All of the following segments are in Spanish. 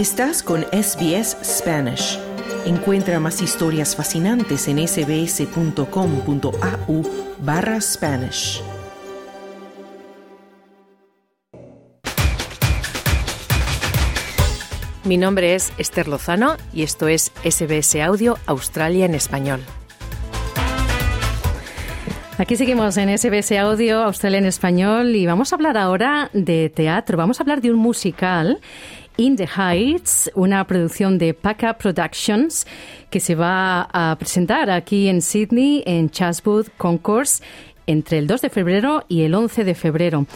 Estás con SBS Spanish. Encuentra más historias fascinantes en sbs.com.au barra Spanish. Mi nombre es Esther Lozano y esto es SBS Audio Australia en Español. Aquí seguimos en SBS Audio Australia en Español y vamos a hablar ahora de teatro. Vamos a hablar de un musical In the Heights, una producción de Paca Productions que se va a presentar aquí en Sydney en Chatswood Concourse entre el 2 de febrero y el 11 de febrero.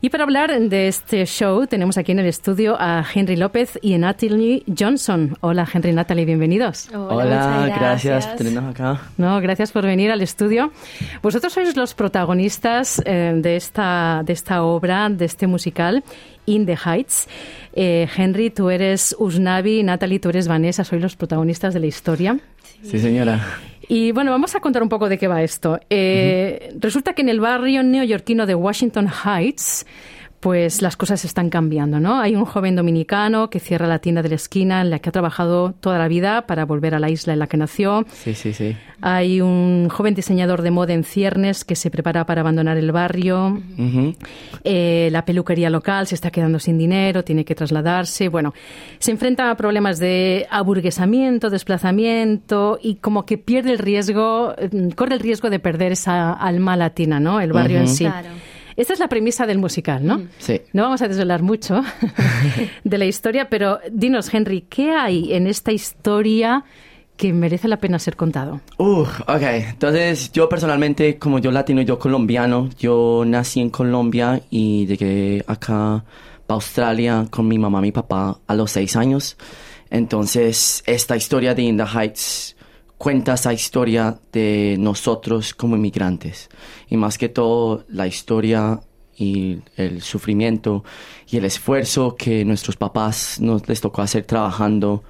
Y para hablar de este show tenemos aquí en el estudio a Henry López y a Natalie Johnson. Hola Henry y Natalie, bienvenidos. Hola, gracias. por tenernos acá. No, gracias por venir al estudio. Vosotros sois los protagonistas eh, de, esta, de esta obra, de este musical, In the Heights. Eh, Henry, tú eres Usnavi, Natalie, tú eres Vanessa, sois los protagonistas de la historia. Sí, señora. Y bueno, vamos a contar un poco de qué va esto. Eh, resulta que en el barrio neoyorquino de Washington Heights, pues las cosas están cambiando, ¿no? Hay un joven dominicano que cierra la tienda de la esquina en la que ha trabajado toda la vida para volver a la isla en la que nació. Sí, sí, sí. Hay un joven diseñador de moda en ciernes que se prepara para abandonar el barrio. Eh, la peluquería local se está quedando sin dinero, tiene que trasladarse. Bueno, se enfrenta a problemas de aburguesamiento, desplazamiento y como que pierde el riesgo, mm, corre el riesgo de perder esa alma latina, ¿no? El barrio en sí. Claro. Esta es la premisa del musical, ¿no? Sí. No vamos a desvelar mucho de la historia, pero dinos, Henry, ¿qué hay en esta historia que merece la pena ser contado? Uh, ok. Entonces, yo personalmente, como yo latino yo colombiano, yo nací en Colombia y llegué acá para Australia con mi mamá y mi papá a los seis años. Entonces, esta historia de In the Heights cuenta esa historia de nosotros como inmigrantes. Y más que todo la historia y el sufrimiento y el esfuerzo que nuestros papás nos les tocó hacer trabajando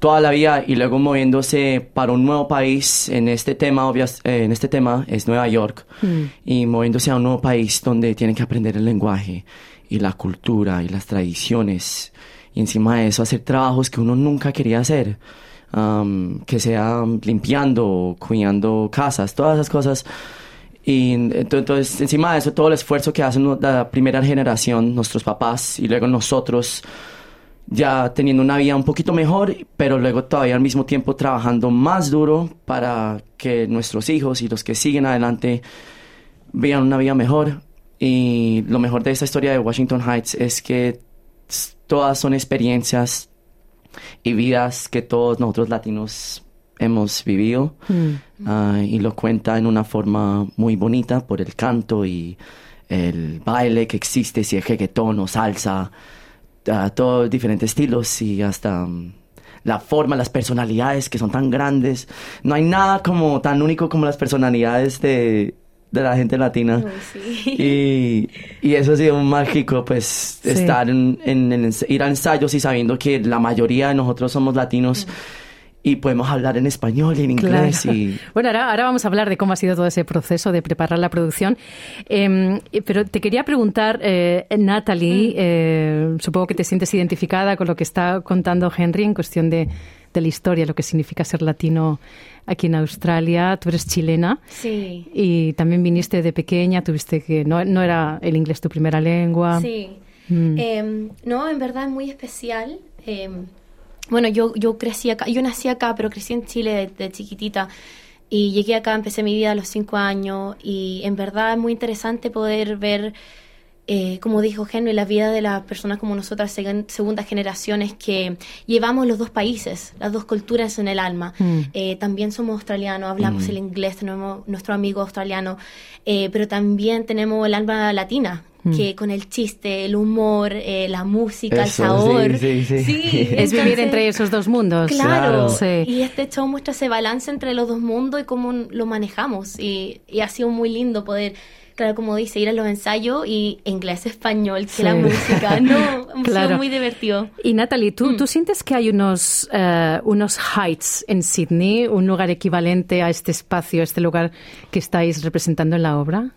toda la vida y luego moviéndose para un nuevo país en este tema obvias, eh, en este tema es Nueva York y moviéndose a un nuevo país donde tienen que aprender el lenguaje y la cultura y las tradiciones. Y encima de eso hacer trabajos que uno nunca quería hacer um, que sea limpiando, cuidando casas, todas esas cosas. Y ent- entonces, encima de eso, todo el esfuerzo que hacen la primera generación, nuestros papás y luego nosotros, ya teniendo una vida un poquito mejor, pero luego todavía al mismo tiempo trabajando más duro para que nuestros hijos y los que siguen adelante vean una vida mejor. Y lo mejor de esta historia de Washington Heights es que todas son experiencias y vidas que todos nosotros latinos hemos vivido Ah, y lo cuenta en una forma muy bonita por el canto y el baile que existe, si es reggaetón o salsa, ah, todos diferentes estilos y hasta mm, la forma, las personalidades que son tan grandes. No hay nada como tan único como las personalidades de, de la gente latina. Sí. Y, y eso ha sido mágico, pues, Sí. estar en, en- en ir a ensayos y sabiendo que la mayoría de nosotros somos latinos y podemos hablar en español y en inglés. Claro. Y, Bueno, ahora, ahora vamos a hablar de cómo ha sido todo ese proceso de preparar la producción. Eh, pero te quería preguntar, eh, Natalie, eh, supongo que te sientes identificada con lo que está contando Henry en cuestión de, de la historia, lo que significa ser latino aquí en Australia. Tú eres chilena. Sí. Y también viniste de pequeña, tuviste que no, no era el inglés tu primera lengua. Sí. Mm. Em, no, en verdad es muy especial. Em, bueno, yo, yo crecí acá, yo nací acá, pero crecí en Chile desde chiquitita. Y llegué acá, empecé mi vida a los cinco años. Y en verdad es muy interesante poder ver, eh, como dijo Henry, la vida de las personas como nosotras, segun- segundas generaciones, que llevamos los dos países, las dos culturas en el alma. Mm. Eh, también somos australianos, hablamos el inglés, tenemos nuestro amigo australiano, eh, pero también tenemos el alma latina, que con el chiste, el humor, eh, la música, Eso, el sabor. sí, sí, sí. Es vivir entre esos dos mundos. Claro, y este show muestra ese balance entre los dos mundos y cómo lo manejamos. Y, y ha sido muy lindo poder, claro, como dice, ir a los ensayos y inglés, español, que Sí. la música. No, Claro. muy divertido. Y Natalie, Mm. ¿tú, ¿tú sientes que hay unos, eh, unos heights en Sydney, un lugar equivalente a este espacio, a este lugar que estáis representando en la obra?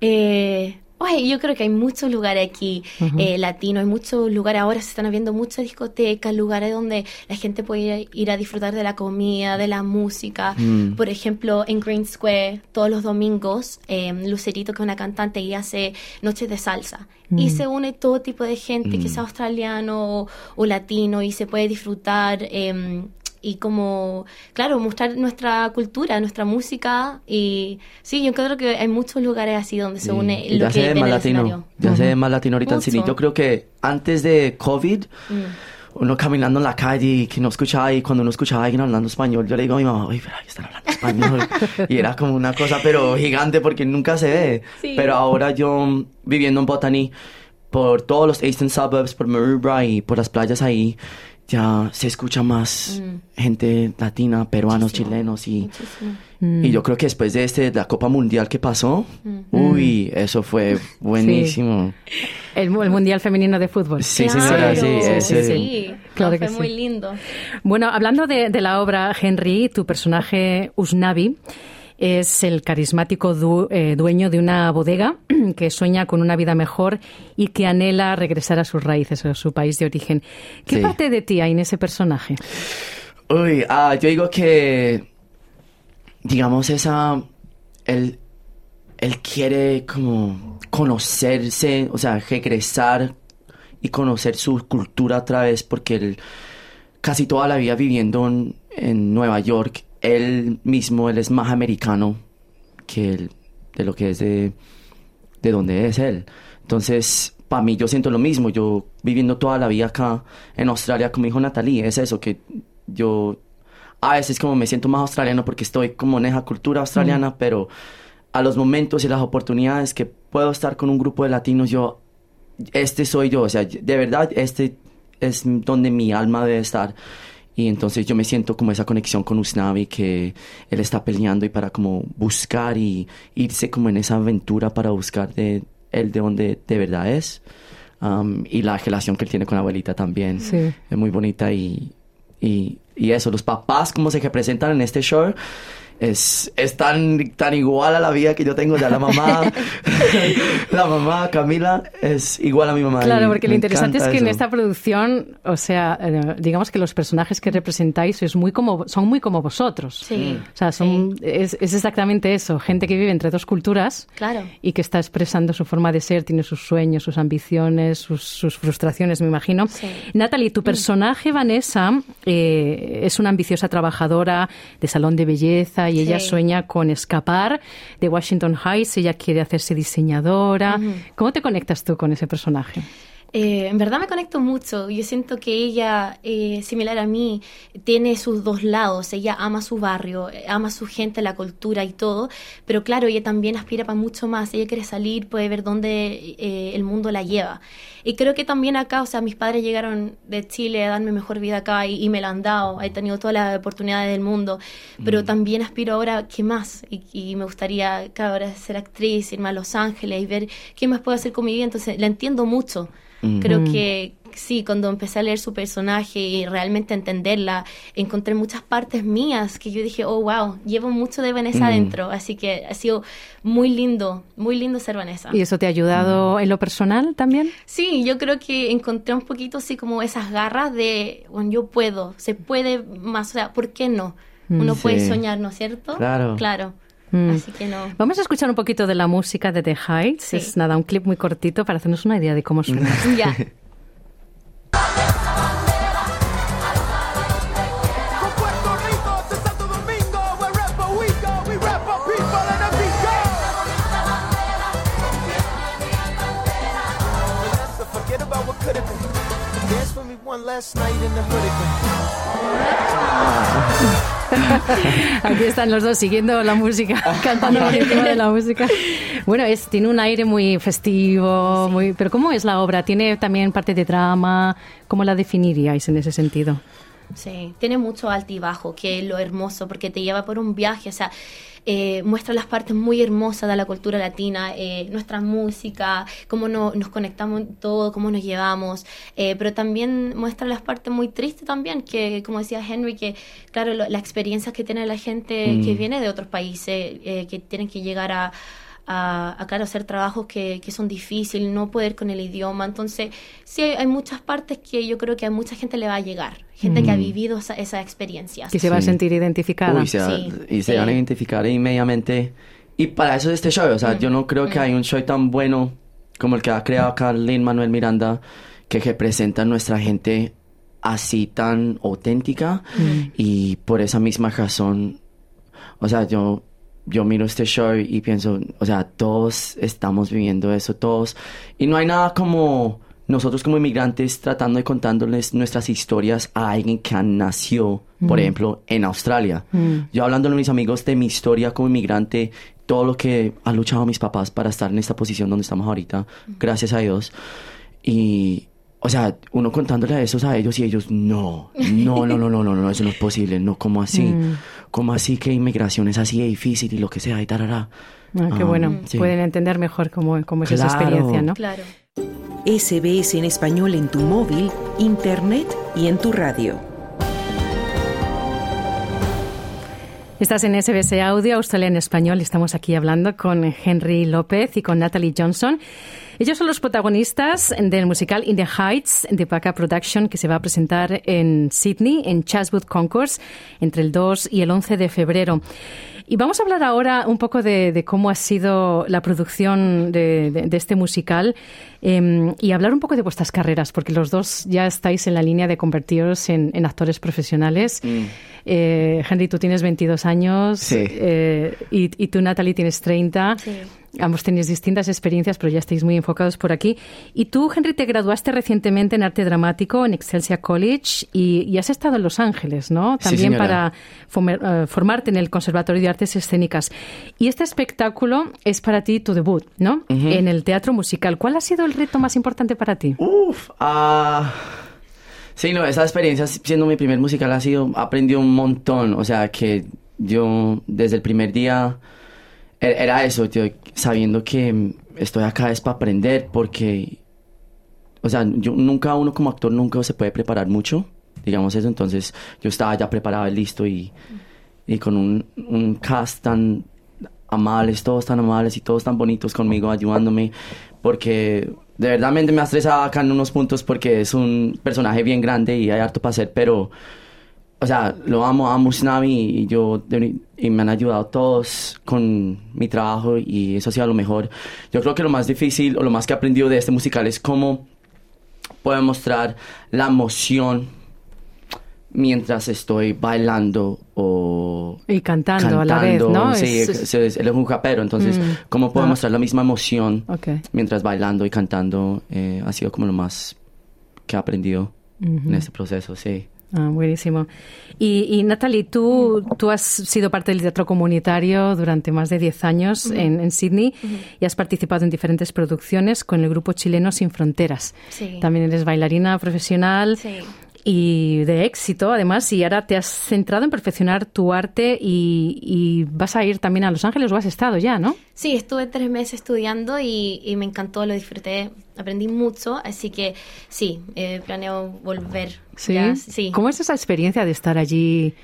Eh, Oye, yo creo que hay muchos lugares aquí eh, latinos, hay muchos lugares, ahora se están abriendo muchas discotecas, lugares donde la gente puede ir a disfrutar de la comida, de la música. Mm. Por ejemplo, en Green Square, todos los domingos, eh, Lucerito, que es una cantante, y hace noches de salsa. Y se une todo tipo de gente, que sea australiano o, o latino, y se puede disfrutar. em, y como, claro, mostrar nuestra cultura, nuestra música. Y sí, yo creo que hay muchos lugares así donde se une Y lo ya que se ve más latino. Ya se ve más latino ahorita en cine. Mucho. Yo creo que antes de COVID, Mm. uno caminando en la calle y que no escuchaba y cuando uno escuchaba a alguien hablando español, yo le digo a mi mamá, oye, pero ahí están hablando español. y era como una cosa, pero gigante porque nunca se ve. Sí. Pero ahora yo, viviendo en Botany, por todos los eastern suburbs, por Maroubra y por las playas ahí, ya se escucha más gente latina, peruanos, Muchísimo. chilenos y... Y yo creo que después de este, de la Copa Mundial que pasó, uy, eso fue buenísimo. El, el Mundial Femenino de Fútbol. Sí, Claro, señora, sí, sí, ese- sí. Claro que fue sí. muy lindo. Bueno, hablando de, de la obra, Henry, tu personaje Usnavi es el carismático du- eh, dueño de una bodega que sueña con una vida mejor y que anhela regresar a sus raíces, a su país de origen. ¿Qué Sí. parte de ti hay en ese personaje? Uy, ah, yo digo que, digamos, esa, él, él quiere como conocerse, o sea, regresar y conocer su cultura otra vez porque él casi toda la vida viviendo en, en Nueva York, él mismo, él es más americano que él, de lo que es de, de donde es él. Entonces, para mí yo siento lo mismo, yo viviendo toda la vida acá en Australia con mi hijo Natalie, es eso, que yo a veces como me siento más australiano porque estoy como en esa cultura australiana, pero a los momentos y las oportunidades que puedo estar con un grupo de latinos, yo, este soy yo, o sea, de verdad, este es donde mi alma debe estar. Y entonces yo me siento como esa conexión con Usnavi que él está peleando y para como buscar y irse como en esa aventura para buscar de él de donde de verdad es. Um, y la relación que él tiene con la abuelita también Sí. es muy bonita y, y, y eso, los papás como se representan en este show es, es tan, tan igual a la vida que yo tengo ya la mamá la mamá Camila es igual a mi mamá Claro, porque lo interesante es que en esta producción, o sea, eh, digamos que los personajes que representáis es muy como, son muy como vosotros. Sí. O sea, son, es, es exactamente eso, gente que vive entre dos culturas Claro. y que está expresando su forma de ser, tiene sus sueños, sus ambiciones, sus, sus frustraciones, me imagino. Sí. Natalie, tu personaje, Vanessa, eh, es una ambiciosa trabajadora de salón de belleza y ella sueña con escapar de Washington Heights, ella quiere hacerse diseñadora. ¿Cómo te conectas tú con ese personaje? Eh, en verdad me conecto mucho. Yo siento que ella, eh, similar a mí, tiene sus dos lados. Ella ama su barrio, eh, ama su gente, la cultura y todo. Pero claro, ella también aspira para mucho más. Ella quiere salir, puede ver dónde eh, el mundo la lleva. Y creo que también acá, o sea, mis padres llegaron de Chile a darme mejor vida acá y, y me la han dado. He tenido todas las oportunidades del mundo. Pero también aspiro ahora, ¿qué más? Y, y me gustaría, claro, ahora ser actriz, irme a Los Ángeles y ver qué más puedo hacer con mi vida. Entonces, la entiendo mucho. Creo que sí, cuando empecé a leer su personaje y realmente entenderla, encontré muchas partes mías que yo dije, oh, wow, llevo mucho de Vanessa adentro. Así que ha sido muy lindo, muy lindo ser Vanessa. ¿Y eso te ha ayudado en lo personal también? Sí, yo creo que encontré un poquito así como esas garras de, bueno, yo puedo, se puede más, o sea, ¿por qué no? Uno Sí. puede soñar, ¿no es cierto? Claro. Claro. Mm. Así que no. Vamos a escuchar un poquito de la música de The Heights. Sí. Es nada, un clip muy cortito para hacernos una idea de cómo suena. Ya. Last night in the hood again. Aquí están los dos siguiendo la música, cantando por encima de la música. Bueno, es, tiene un aire muy festivo, muy, pero ¿cómo es la obra? ¿Tiene también parte de drama? ¿Cómo la definiríais en ese sentido? Sí, tiene mucho alto y bajo, que es lo hermoso, porque te lleva por un viaje, o sea, eh, muestra las partes muy hermosas de la cultura latina, eh, nuestra música, cómo no- nos conectamos todo, cómo nos llevamos, eh, pero también muestra las partes muy tristes también, que como decía Henry, que claro, lo- las experiencias que tiene la gente que viene de otros países, eh, que tienen que llegar a a, a, claro, hacer trabajos que, que son difíciles, no poder con el idioma. Entonces, sí, hay, hay muchas partes que yo creo que a mucha gente le va a llegar, gente que ha vivido esa, esa experiencia. Que se va a sentir identificada. Uy, se, Sí. y se Sí. van a identificar inmediatamente. Y para eso es este show, o sea, Mm. yo no creo que hay un show tan bueno como el que ha creado acá Lin Manuel Miranda, que representa a nuestra gente así tan auténtica. Mm. Y por esa misma razón, o sea, yo, yo miro este show y pienso, o sea, todos estamos viviendo eso, todos. Y no hay nada como nosotros como inmigrantes tratando de contándoles nuestras historias a alguien que nació, por ejemplo, en Australia. Yo hablando con mis amigos de mi historia como inmigrante, todo lo que han luchado mis papás para estar en esta posición donde estamos ahorita, gracias a Dios. Y, o sea, uno contándole eso a ellos y ellos, no, no, no, no, no, no, no, eso no es posible, no, ¿cómo así? ¿Cómo así que inmigración es así de difícil y lo que sea y tarará? Ah, qué Ah, bueno. sí. Pueden entender mejor cómo, cómo es esa Claro. experiencia, ¿no? Claro. SBS en español en tu móvil, internet y en tu radio. Estás en SBS Audio, Australia en Español. Estamos aquí hablando con Henry López y con Natalie Johnson. Ellos son los protagonistas del musical In the Heights de Paca Production que se va a presentar en Sydney, en Chatswood Concourse, entre el 2 y el 11 de febrero. Y vamos a hablar ahora un poco de, de cómo ha sido la producción de, de- de este musical eh, y hablar un poco de vuestras carreras, porque los dos ya estáis en la línea de convertiros en, en actores profesionales. Eh, Henry, tú tienes 22 años Sí. eh, y, y tú, Natalie, tienes 30. Sí. Ambos tenéis distintas experiencias, pero ya estáis muy enfocados por aquí. Y tú, Henry, te graduaste recientemente en arte dramático en Excelsior College y, y has estado en Los Ángeles, ¿no? Sí, También señora. para eh, formarte en el Conservatorio de Artes Escénicas. Y este espectáculo es para ti tu debut, ¿no? En el teatro musical. ¿Cuál ha sido el reto más importante para ti? Uf, ah... Sí, no, esa experiencia siendo mi primer musical ha sido, aprendí un montón, o sea, que yo desde el primer día era eso, yo sabiendo que estoy acá es para aprender, porque, o sea, yo nunca, uno como actor nunca se puede preparar mucho, digamos eso, entonces yo estaba ya preparado listo y, y con un, un cast tan amables, todos tan amables y todos tan bonitos conmigo, ayudándome, porque de verdad me ha estresado acá en unos puntos porque es un personaje bien grande y hay harto para hacer, pero, o sea, lo amo, amo Tsunami y yo, y me han ayudado todos con mi trabajo y eso ha sido lo mejor. Yo creo que lo más difícil o lo más que he aprendido de este musical es cómo puedo mostrar la emoción mientras estoy bailando o Y cantando, a la vez, cantando. ¿no? Sí, Es- él es un rapero, entonces, Mm. ¿cómo puedo Ah. mostrar la misma emoción Ok. mientras bailando y cantando? Eh, ha sido como lo más que he aprendido en este proceso, sí. Ah, buenísimo. Y, y Natalie, tú, tú has sido parte del teatro comunitario durante más de 10 años en, en Sydney y has participado en diferentes producciones con el grupo chileno Sin Fronteras. Sí. También eres bailarina profesional Sí. Y de éxito, además, y ahora te has centrado en perfeccionar tu arte y, y vas a ir también a Los Ángeles o has estado ya, ¿no? Sí, estuve tres meses estudiando y, y me encantó, lo disfruté, aprendí mucho, así que sí, eh, planeo volver. Sí. Ya, sí. ¿Cómo es esa experiencia de estar allí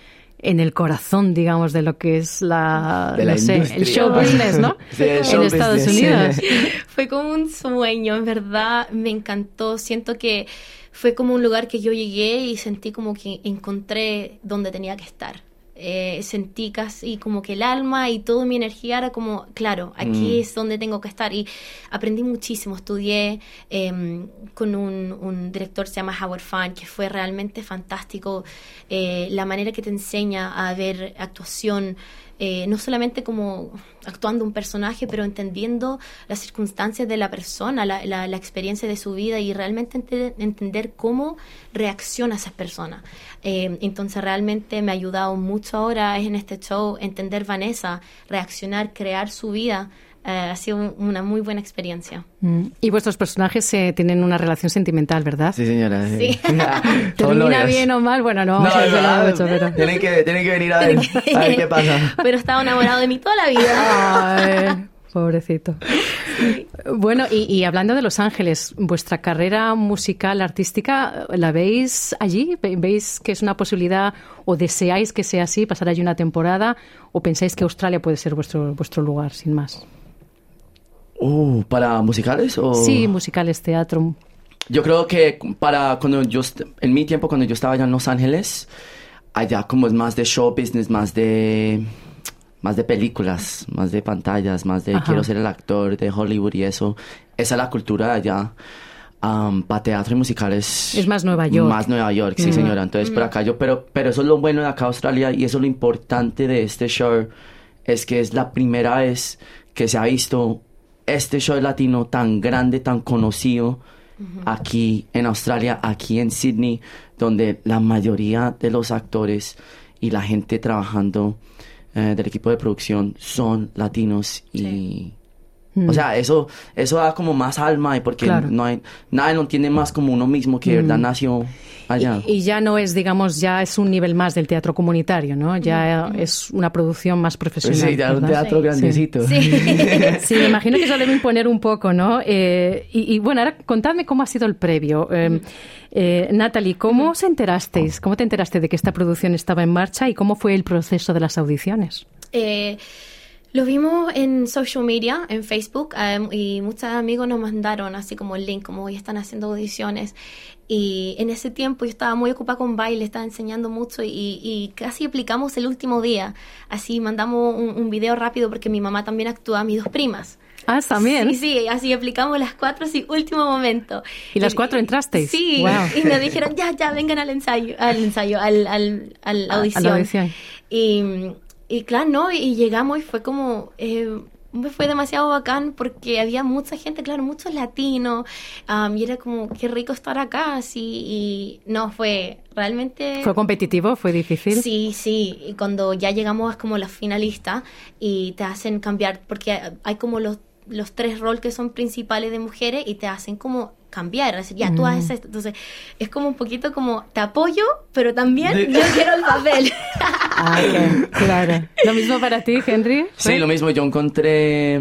en el corazón, digamos, de lo que es la, De la no sé, el show business, ¿no? Sí, el en show Estados business. Unidos. Fue como un sueño, en verdad, me encantó. Siento que fue como un lugar que yo llegué y sentí como que encontré donde tenía que estar. Eh, sentí casi como que el alma y toda mi energía era como, claro, aquí Mm. es donde tengo que estar. Y aprendí muchísimo, estudié em, con un, un director, se llama Howard Fine, que fue realmente fantástico. Eh, la manera que te enseña a ver actuación, eh, no solamente como actuando un personaje, pero entendiendo las circunstancias de la persona, la, la- la experiencia de su vida y realmente ente- entender cómo reacciona esa persona. Eh, entonces realmente me ha ayudado mucho ahora en este show entender Vanessa, reaccionar, crear su vida. Eh, ha sido un- una muy buena experiencia. Mm. Y vuestros personajes eh, tienen una relación sentimental, ¿verdad? Sí, señora. Sí. ¿Termina bien o mal? Bueno, no, No, vamos a desvelar no, mucho, pero... tienen, que, tienen que venir a ver, a ver qué pasa. Pero estaba enamorado de mí toda la vida. Ay, pobrecito. Bueno, y, y hablando de Los Ángeles, ¿vuestra carrera musical, artística, la veis allí? ¿Ve- ¿Veis que es una posibilidad o deseáis que sea así, pasar allí una temporada? ¿O pensáis que Australia puede ser vuestro, vuestro lugar, sin más? Uh, ¿Para musicales o...? Sí, musicales, teatro. Yo creo que para cuando yo, en mi tiempo, cuando yo estaba allá en Los Ángeles, allá como es más de show business, más de, más de películas, más de pantallas, más de Ajá. quiero ser el actor de Hollywood y eso. Esa es la cultura de allá. para teatro y musicales. Es más Nueva York. Más Nueva York, sí, señora. Entonces, por acá yo, pero, pero eso es lo bueno de acá Australia y eso es lo importante de este show, es que es la primera vez que se ha visto este show latino tan grande, tan conocido aquí en Australia, aquí en Sydney, donde la mayoría de los actores y la gente trabajando eh, del equipo de producción son latinos y... O sea, eso, eso da como más alma y porque Claro. no hay, nadie lo entiende más como uno mismo que de verdad nació allá. Y, y ya no es, digamos, ya es un nivel más del teatro comunitario, ¿no? Ya es una producción más profesional. Pues sí, ya un ¿verdad? teatro Sí. grandecito. Sí, me imagino que eso debe imponer un poco, ¿no? Eh, y, y, bueno, ahora contadme cómo ha sido el previo. Eh, eh, Natalie, ¿cómo os enterasteis? ¿Cómo te enteraste de que esta producción estaba en marcha y cómo fue el proceso de las audiciones? Eh, lo vimos en social media, en Facebook, em, y muchos amigos nos mandaron así como el link, como hoy están haciendo audiciones. Y en ese tiempo yo estaba muy ocupada con baile, estaba enseñando mucho y, y casi aplicamos el último día. Así mandamos un, un video rápido porque mi mamá también actúa, mis dos primas. Ah, también. Sí, sí, así aplicamos las cuatro, sí, último momento. ¿Y las cuatro entrasteis? Sí, Wow. y nos dijeron, ya, ya, vengan al ensayo, al ensayo, al, al, al A- a la audición. audición. Y, y claro, ¿no? Y llegamos y fue como... eh, fue demasiado bacán porque había mucha gente, claro, muchos latinos, am, y era como, qué rico estar acá, así, y no, fue realmente... ¿Fue competitivo? ¿Fue difícil? Sí, sí, y cuando ya llegamos a como la finalista y te hacen cambiar, porque hay como los, los tres roles que son principales de mujeres y te hacen como cambiar, así, ya tú haces esto, entonces es como un poquito como te apoyo, pero también De- yo quiero el papel. Ah, ok, claro. Lo mismo para ti, Henry. Sí, lo mismo. Yo encontré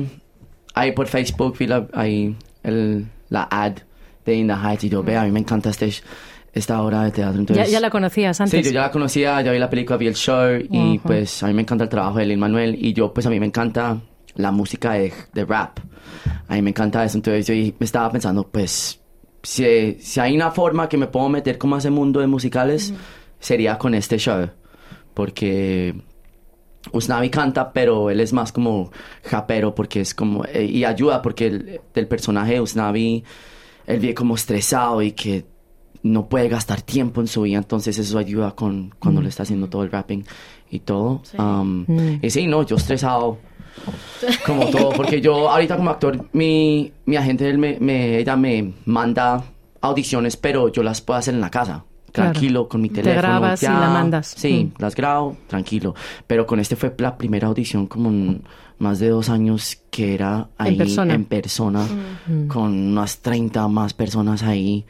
ahí por Facebook, vi la, ahí el, la ad de In the Heights y yo, ve, a mí me encanta este, esta obra de teatro. Ya, Entonces, ya la conocías antes. Sí, yo ya la conocía, ya vi la película, vi el show y pues a mí me encanta el trabajo de Lin Manuel y yo pues a mí me encanta la música de, de rap. A mí me encanta eso, entonces yo me estaba pensando pues si, si hay una forma que me puedo meter como a ese mundo de musicales sería con este show porque Usnavi canta, pero él es más como japero porque es como eh, y ayuda porque el, del personaje de Usnavi él vive como estresado y que no puede gastar tiempo en su vida, entonces eso ayuda con cuando le está haciendo todo el rapping y todo. Sí. Um, Mm. Y sí, no, yo estresado como todo, porque yo ahorita como actor, mi, mi agente, él me, me- ella me manda audiciones, pero yo las puedo hacer en la casa. Claro. Tranquilo, con mi Te teléfono. grabas y la mandas. Sí, Mm. las grabo, tranquilo. Pero con este fue la primera audición como en más de dos años que era ahí persona. en persona, con unas 30 más personas ahí.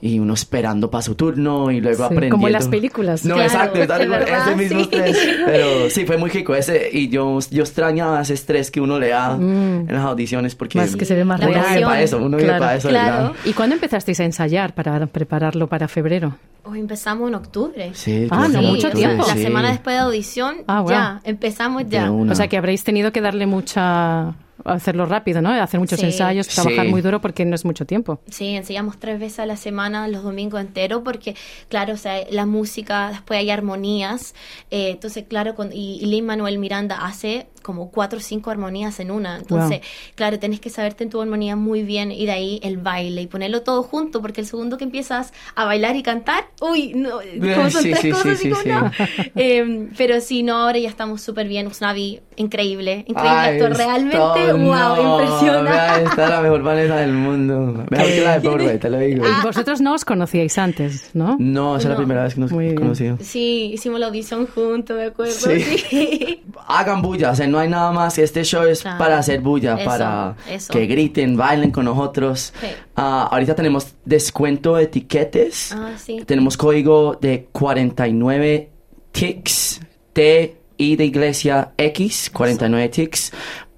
Y uno esperando para su turno y luego Sí, aprendiendo. como en las películas. No, Claro, exacto, exacto, verdad, ese mismo sí. estrés. Pero sí, fue muy rico ese. Y yo, yo extrañaba ese estrés que uno le da Mm. en las audiciones porque... Más que se ve más uno real. vive para eso, uno vive Claro. para eso, Claro. ¿Y cuándo empezasteis a ensayar para prepararlo para febrero? Hoy empezamos en octubre. Sí, Ah, no, que mucho sí, tiempo. La sí. semana después de audición, Ah, bueno. ya, empezamos ya. O sea que habréis tenido que darle mucha... hacerlo rápido, ¿no? Hacer muchos Sí. ensayos, trabajar Sí. muy duro porque no es mucho tiempo. Sí, ensayamos tres veces a la semana, los domingos enteros, porque, claro, o sea, la música, después hay armonías. eh, entonces, claro, con, y, y Lin Manuel Miranda hace como cuatro o cinco armonías en una. Entonces, claro, tenés que saberte en tu armonía muy bien y de ahí el baile y ponerlo todo junto, porque el segundo que empiezas a bailar y cantar, uy, no, como son Sí, tres sí, cosas sí, y sí, como sí. no. Eh, pero sí, no, ahora ya estamos súper bien. Usnavi, increíble, increíble Ay, actor, realmente, wow, no, impresionante. vea, Esta es la mejor Vanessa del mundo. Mejor que la de Broadway, te lo digo. Ah. Y vosotros no os conocíais antes, ¿no? No, esa es la No. primera vez que nos conocido. Sí, hicimos la audición juntos, me acuerdo. Sí. Sí. Hagan bulla, o sea, no hay nada más. Este show es Claro. para hacer bulla, Eso, para eso. que griten, bailen con nosotros. Sí. Ah, ahorita tenemos descuento de etiquetes. Ah, sí. Tenemos código de 49 TICS, T I de iglesia X, 49 TICS.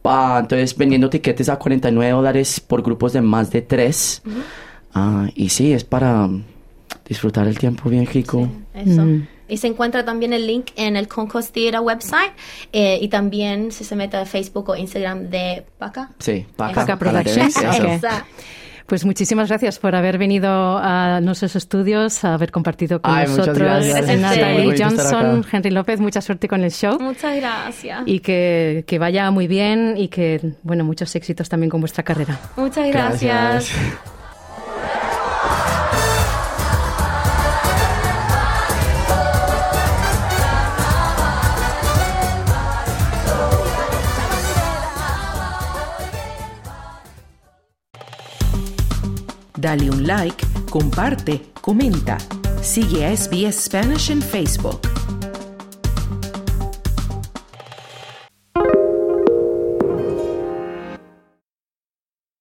Ah, entonces, vendiendo tiquetes a 49 dólares por grupos de más de 3. y sí, es para disfrutar el tiempo bien rico. Eso. Mm. Y se encuentra también el link en el Concourse Theater website eh, y también si se mete a Facebook o Instagram de Paca. Sí, Paca. Paca Productions. Exacto. Pues muchísimas gracias por haber venido a nuestros estudios, a haber compartido con Ay, muchas nosotros. gracias. Es Natalie estar Johnson. Henry López, mucha suerte con el show. Muchas gracias. Y que, que vaya muy bien y que, bueno, muchos éxitos también con vuestra carrera. Muchas gracias. Dale un like, comparte, comenta. Sigue a SBS Spanish en Facebook.